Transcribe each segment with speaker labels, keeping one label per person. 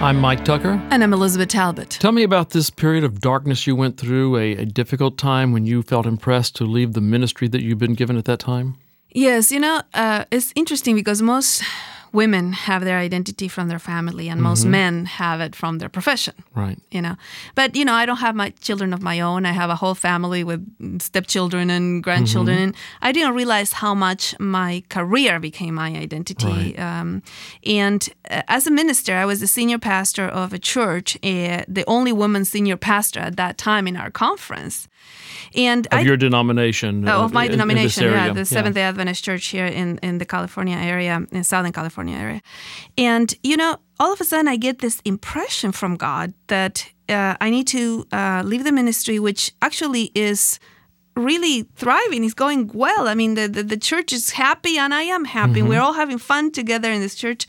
Speaker 1: I'm Mike Tucker.
Speaker 2: And I'm Elizabeth Talbot.
Speaker 1: Tell me about this period of darkness you went through, a, a, difficult time when you felt impressed to leave the ministry that you've been given at that time.
Speaker 2: Yes, you know, uh, it's interesting because most women have their identity from their family and most
Speaker 1: Mm-hmm.
Speaker 2: men have it from their profession
Speaker 1: Right.
Speaker 2: you know but you know i don't have my children of my own i have a whole family with stepchildren and grandchildren
Speaker 1: Mm-hmm.
Speaker 2: and i didn't realize how much my career became my identity
Speaker 1: Right.
Speaker 2: um, and as a minister i was the senior pastor of a church uh, the only woman senior pastor at that time in our conference and
Speaker 1: Of
Speaker 2: I,
Speaker 1: your denomination.
Speaker 2: Oh,
Speaker 1: uh,
Speaker 2: of my
Speaker 1: in- in
Speaker 2: denomination, yeah, the Seventh Day Adventist Church here in, in the California area, in Southern California area. And, you know, all of a sudden I get this impression from God that uh, I need to uh, leave the ministry, which actually is really thriving. It's going well. I mean, the, the, the church is happy and I am happy. We're all having fun together in this church.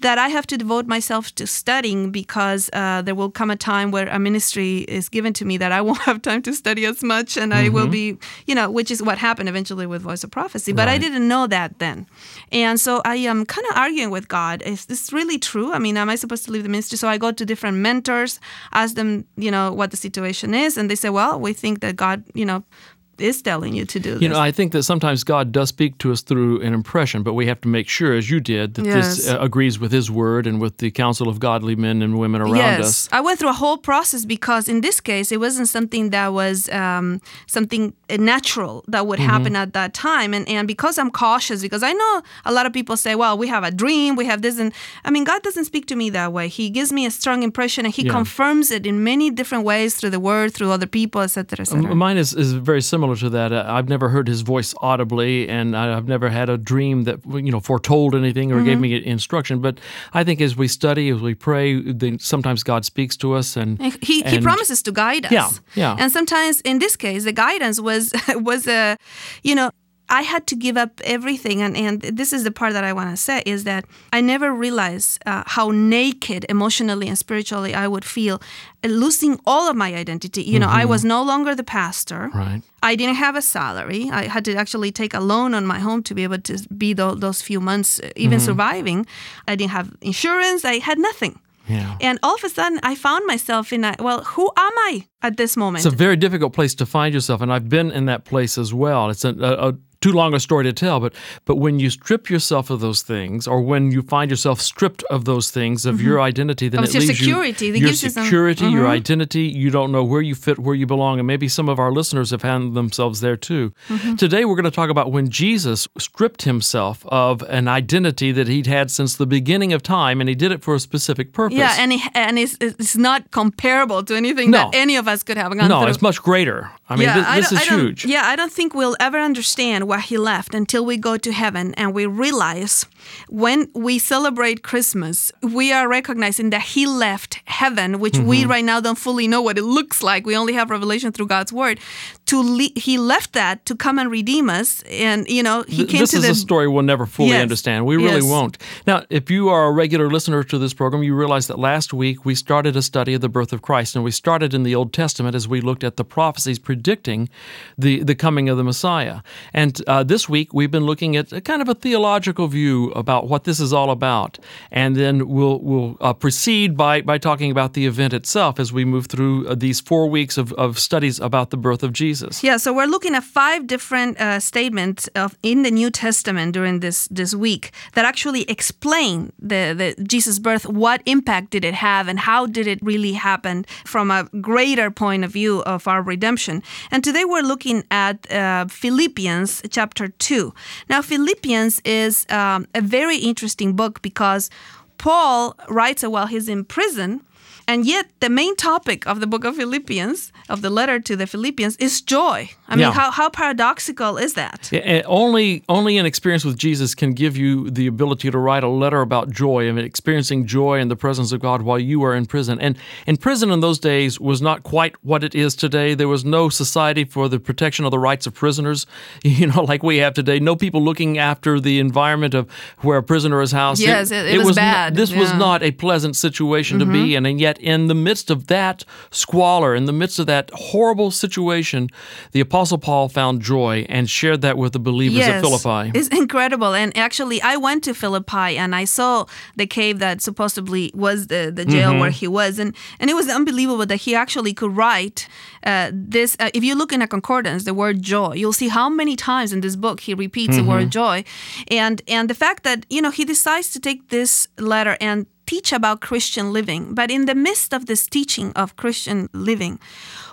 Speaker 2: That I have to devote myself to studying because uh, there will come a time where a ministry is given to me that I won't have time to study as much, and I will be, you know, which is what happened eventually with Voice of Prophecy. But I didn't know that then, and so I am kind of arguing with God: Is this really true? I mean, am I supposed to leave the ministry? So I go to different mentors, ask them, you know, what the situation is, and they say, well, we think that God, you know, is telling you to do this.
Speaker 1: You know, I think that sometimes God does speak to us through an impression, but we have to make sure, as you did, that this uh, agrees with His word and with the counsel of godly men and women around
Speaker 2: yes,
Speaker 1: us.
Speaker 2: I went through a whole process because in this case, it wasn't something that was um, something natural that would
Speaker 1: Mm-hmm.
Speaker 2: happen at that time. And, and because I'm cautious, because I know a lot of people say, well, we have a dream, we have this. And I mean, God doesn't speak to me that way. He gives me a strong impression and He
Speaker 1: Yeah.
Speaker 2: confirms it in many different ways through the word, through other people, etc..
Speaker 1: M- Mine is, is very similar to that. Uh, I've never heard his voice audibly, and I've never had a dream that you know foretold anything or
Speaker 2: Mm-hmm.
Speaker 1: gave me instruction. But I think as we study, as we pray, then sometimes God speaks to us, and
Speaker 2: And He, he promises to guide us.
Speaker 1: Yeah, yeah.
Speaker 2: And sometimes in this case, the guidance was was a, you know, I had to give up everything, and and this is the part that I want to say is that I never realized uh, how naked emotionally and spiritually I would feel, uh, losing all of my identity. You know, I was no longer the pastor.
Speaker 1: Mm-hmm. Right.
Speaker 2: I didn't have a salary. I had to actually take a loan on my home to be able to be tho- those few months uh, even
Speaker 1: Mm-hmm.
Speaker 2: surviving. I didn't have insurance. I had nothing.
Speaker 1: Yeah.
Speaker 2: And all of a sudden, I found myself in a well, who am I at this moment?
Speaker 1: It's a very difficult place to find yourself, and I've been in that place as well. It's a, a, a too long a story to tell, but but when you strip yourself of those things, or when you find yourself stripped of those things of your mm-hmm. identity, then
Speaker 2: Of
Speaker 1: it
Speaker 2: your
Speaker 1: leaves
Speaker 2: security.
Speaker 1: you your
Speaker 2: gives you some-
Speaker 1: security, your mm-hmm. identity. You don't know where you fit, where you belong, and maybe some of our listeners have found themselves there too. Mm-hmm. Today, we're going to talk about when Jesus stripped himself of an identity that he'd had since the beginning of time, and he did it for a specific purpose.
Speaker 2: yeah, and it, and it's, it's not comparable to anything
Speaker 1: No.
Speaker 2: that any of us could have gone
Speaker 1: no,
Speaker 2: through.
Speaker 1: it's much greater. I mean,
Speaker 2: yeah,
Speaker 1: thi- this
Speaker 2: don't-
Speaker 1: is
Speaker 2: I
Speaker 1: huge.
Speaker 2: Yeah, I don't think we'll ever understand why he left until we go to heaven and we realize when we celebrate Christmas, we are recognizing that he left heaven, which we
Speaker 1: Mm-hmm.
Speaker 2: right now don't fully know what it looks like. We only have revelation through God's word. To le- he left that to come and redeem us, and you know he
Speaker 1: Th-
Speaker 2: came
Speaker 1: this
Speaker 2: to
Speaker 1: is
Speaker 2: the
Speaker 1: a story we'll never fully
Speaker 2: Yes.
Speaker 1: understand. We really
Speaker 2: Yes.
Speaker 1: won't. Now, if you are a regular listener to this program, you realize that last week we started a study of the birth of Christ, and we started in the Old Testament as we looked at the prophecies predicting the, the coming of the Messiah. And uh, this week we've been looking at a kind of a theological view about what this is all about, and then we'll we'll uh, proceed by by talking about the event itself as we move through uh, these four weeks of, of studies about the birth of Jesus.
Speaker 2: Yeah, so we're looking at five different uh, statements of in the New Testament during this this week that actually explain the, the Jesus' birth. What impact did it have, and how did it really happen from a greater point of view of our redemption? And today we're looking at uh, Philippians chapter two. Now, Philippians is um, a very interesting book because Paul writes it while he's in prison And yet, the main topic of the book of Philippians, of the letter to the Philippians, is joy. I mean,
Speaker 1: Yeah.
Speaker 2: how, how paradoxical is that?
Speaker 1: Yeah, and only only an experience with Jesus can give you the ability to write a letter about joy and experiencing joy in the presence of God while you are in prison. And and prison in those days was not quite what it is today. There was no society for the protection of the rights of prisoners, you know, like we have today. No people looking after the environment of where a prisoner is housed.
Speaker 2: Yes, it- it was
Speaker 1: not-
Speaker 2: bad.
Speaker 1: this was
Speaker 2: Yeah. Mm-hmm.
Speaker 1: not a pleasant situation to be in, and yet in the midst of that squalor, in the midst of that horrible situation, the Apostle Paul found joy and shared that with the believers at Philippi.
Speaker 2: It's incredible. And actually, I went to Philippi and I saw the cave that supposedly was the, the jail
Speaker 1: Mm-hmm.
Speaker 2: where he was. And, and it was unbelievable that he actually could write uh, this. Uh, if you look in a concordance, the word joy, you'll see how many times in this book he repeats the
Speaker 1: Mm-hmm.
Speaker 2: word joy. And, and the fact that, you know, he decides to take this letter and teach about Christian living. But in the midst of this teaching of Christian living,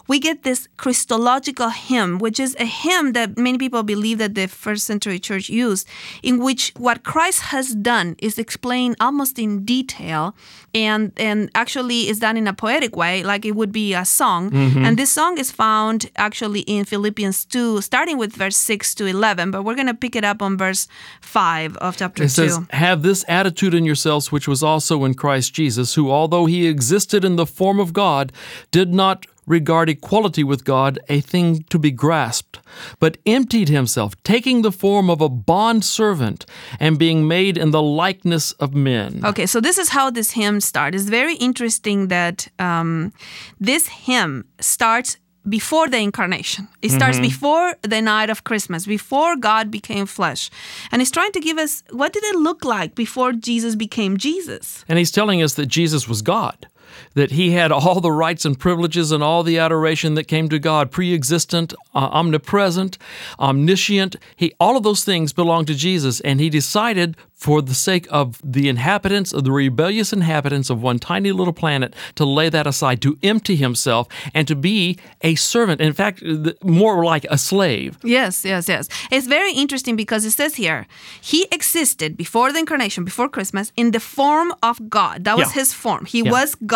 Speaker 2: we get this Christological hymn, which is a hymn that many people believe that the first century church used, in which what Christ has done is explained almost in detail and, and actually is done in a poetic way, like it would be a song.
Speaker 1: Mm-hmm.
Speaker 2: And this song is found actually in Philippians 2, starting with verse 6 to 11, but we're going to pick it up on verse 5 of chapter
Speaker 1: It
Speaker 2: 2.
Speaker 1: says, Have this attitude in yourselves, which was also in Christ Jesus, who, although he existed in the form of God, did not regard equality with God a thing to be grasped, but emptied himself, taking the form of a bond servant and being made in the likeness of men.
Speaker 2: Okay, so this is how this hymn starts. It's very interesting that um, this hymn starts before the incarnation. It starts mm-hmm. before the night of Christmas, before God became flesh. And he's trying to give us what did it look like before Jesus became Jesus?
Speaker 1: And he's telling us that Jesus was God, that he had all the rights and privileges and all the adoration that came to God, pre-existent, uh, omnipresent, omniscient. He all of those things belong to Jesus, and he decided for the sake of the inhabitants of the rebellious inhabitants of one tiny little planet to lay that aside, to empty himself and to be a servant. In fact, more like a slave.
Speaker 2: Yes, yes, yes. It's very interesting because it says here, he existed before the incarnation, before Christmas, in the form of God. That was
Speaker 1: Yeah.
Speaker 2: his form. He
Speaker 1: Yeah.
Speaker 2: was God,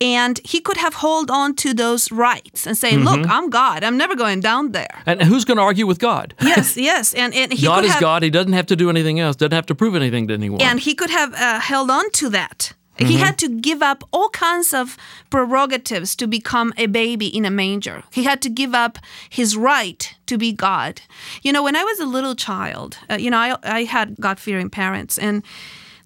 Speaker 2: and he could have hold on to those rights and say,
Speaker 1: Mm-hmm.
Speaker 2: "Look, I'm God. I'm never going down there."
Speaker 1: And who's going to argue with God?
Speaker 2: Yes, yes, and, and he
Speaker 1: God
Speaker 2: could
Speaker 1: is
Speaker 2: have,
Speaker 1: God. He doesn't have to do anything else. Doesn't have to prove anything to anyone.
Speaker 2: and he could have uh, held on to that. He had to give up all kinds of prerogatives to become a baby in a manger. He had to give up his right to be God. You know, when I was a little child, uh, you know, I, I had God fearing parents, and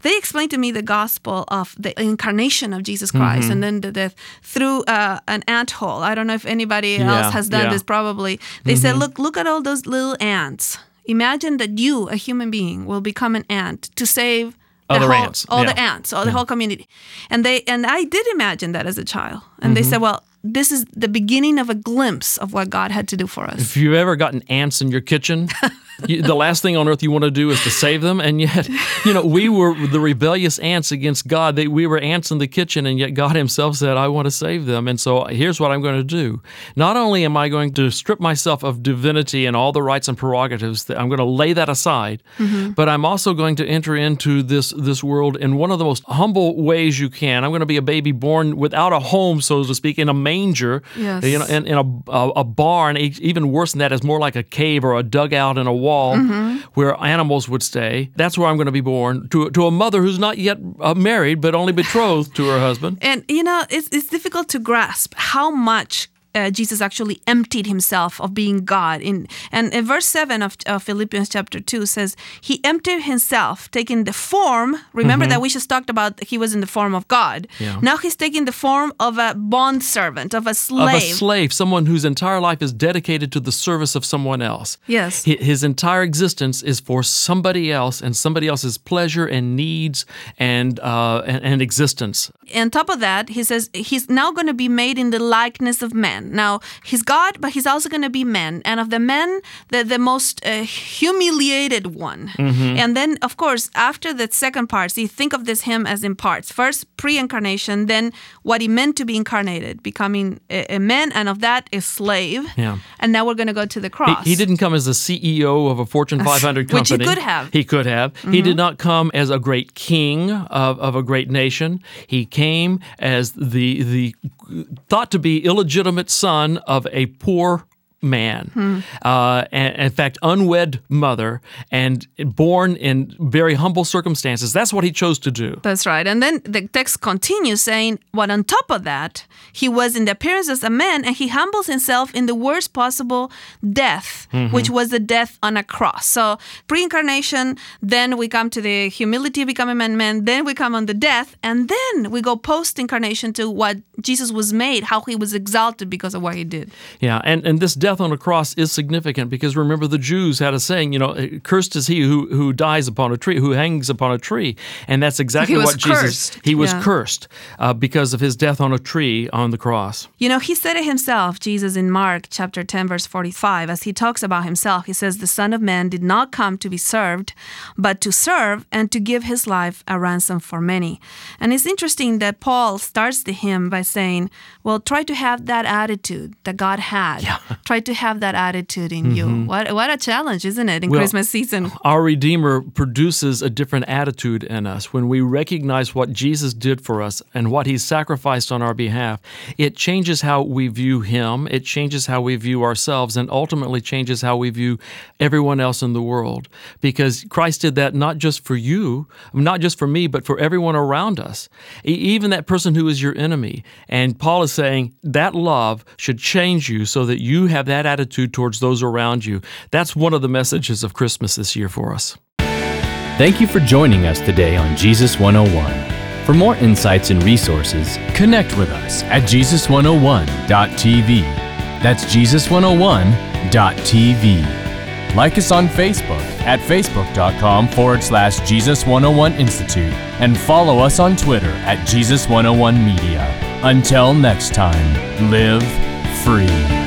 Speaker 2: they explained to me the gospel of the incarnation of Jesus Christ and then the death through uh, an ant hole. I don't know if anybody
Speaker 1: Yeah,
Speaker 2: else has done
Speaker 1: yeah.
Speaker 2: this, probably. They said, look, look at all those little ants. Imagine that you, a human being, will become an ant to save the
Speaker 1: Other
Speaker 2: whole,
Speaker 1: ants,
Speaker 2: all
Speaker 1: yeah.
Speaker 2: the ants, all the whole community. And they and I did imagine that as a child. And
Speaker 1: Mm-hmm.
Speaker 2: they said, well, this is the beginning of a glimpse of what God had to do for us.
Speaker 1: If you've ever gotten ants in your kitchen, you, the last thing on earth you want to do is to save them. And yet, you know, we were the rebellious ants against God. They, we were ants in the kitchen, and yet God Himself said, I want to save them. And so here's what I'm going to do. Not only am I going to strip myself of divinity and all the rights and prerogatives, that I'm going to lay that aside, mm-hmm. but I'm also going to enter into this, this world in one of the most humble ways you can. I'm going to be a baby born without a home, so to speak, in a manger,
Speaker 2: Yes.
Speaker 1: you know, in, in a, a, a barn, even worse than that, is more like a cave or a dugout in a wall where animals would stay. That's where I'm going to be born to, to a mother who's not yet uh, married, but only betrothed to her husband.
Speaker 2: And you know, it's it's difficult to grasp how much uh, Jesus actually emptied himself of being God. In and in verse seven of, of Philippians chapter two says he emptied himself, taking the form. Remember that we just talked about he was in the form of God.
Speaker 1: Mm-hmm. Yeah.
Speaker 2: Now he's taking the form of a bond servant, of a slave, Of
Speaker 1: a slave, someone whose entire life is dedicated to the service of someone else.
Speaker 2: Yes.
Speaker 1: Hi- His entire existence is for somebody else and somebody else's pleasure and needs and, uh, and, and existence.
Speaker 2: on top of that, he says he's now going to be made in the likeness of men. Man. Now, he's God, but he's also going to be man. And of the men, the, the most uh, humiliated one.
Speaker 1: Mm-hmm.
Speaker 2: And then, of course, after the second part, so you think of this hymn as in parts. First, pre incarnation, then what he meant to be incarnated, becoming a, a man, and of that, a slave.
Speaker 1: Yeah.
Speaker 2: And now we're going to go to the cross.
Speaker 1: he didn't come as the CEO of a Fortune 500 company.
Speaker 2: Which he could have. Mm-hmm.
Speaker 1: He could have. He did not come as a great king of, of a great nation. He came as the the thought to be illegitimate son of a poor man.
Speaker 2: Hmm.
Speaker 1: Uh, and, in fact, unwed mother and born in very humble circumstances. That's what he chose to do.
Speaker 2: That's right. And then the text continues saying, But on top of that, he was in the appearance as a man and he humbles himself in the worst possible death, which was the death on a cross. So pre incarnation, then we come to the humility of becoming man, man, then we come on the death, and then we go post incarnation to what Jesus was made, how he was exalted because of what he did.
Speaker 1: Yeah, and, and this death on a cross is significant because remember the Jews had a saying, you know, cursed is he who, who dies upon a tree, who hangs upon a tree, and that's exactly what Jesus.
Speaker 2: cursed.
Speaker 1: He was
Speaker 2: Yeah.
Speaker 1: cursed uh, because of his death on a tree on the cross.
Speaker 2: You know, he said it himself, Jesus in Mark chapter 10, verse 45, as he talks about himself. He says, The Son of Man did not come to be served, but to serve and to give his life a ransom for many. And it's interesting that Paul starts the hymn by saying, Well, try to have that attitude that God had. Yeah. Try to have that attitude in you. Mm-hmm. What, what a challenge, isn't it, in
Speaker 1: Well,
Speaker 2: Christmas season?
Speaker 1: Our Redeemer produces a different attitude in us when we recognize what Jesus did for us and what he sacrificed on our behalf. It changes how we view him, it changes how we view ourselves, and ultimately changes how we view everyone else in the world. Because Christ did that not just for you, not just for me, but for everyone around us, even that person who is your enemy. And Paul is saying that love should change you so that you have that attitude towards those around you. That's one of the messages of Christmas this year for us.
Speaker 3: Thank you for joining us today on Jesus 101. For more insights and resources, connect with us at Jesus101.tv. That's Jesus101.tv. Like us on Facebook at facebook.com forward slash Jesus101 Institute and follow us on Twitter at Jesus101 Media. Until next time, live free.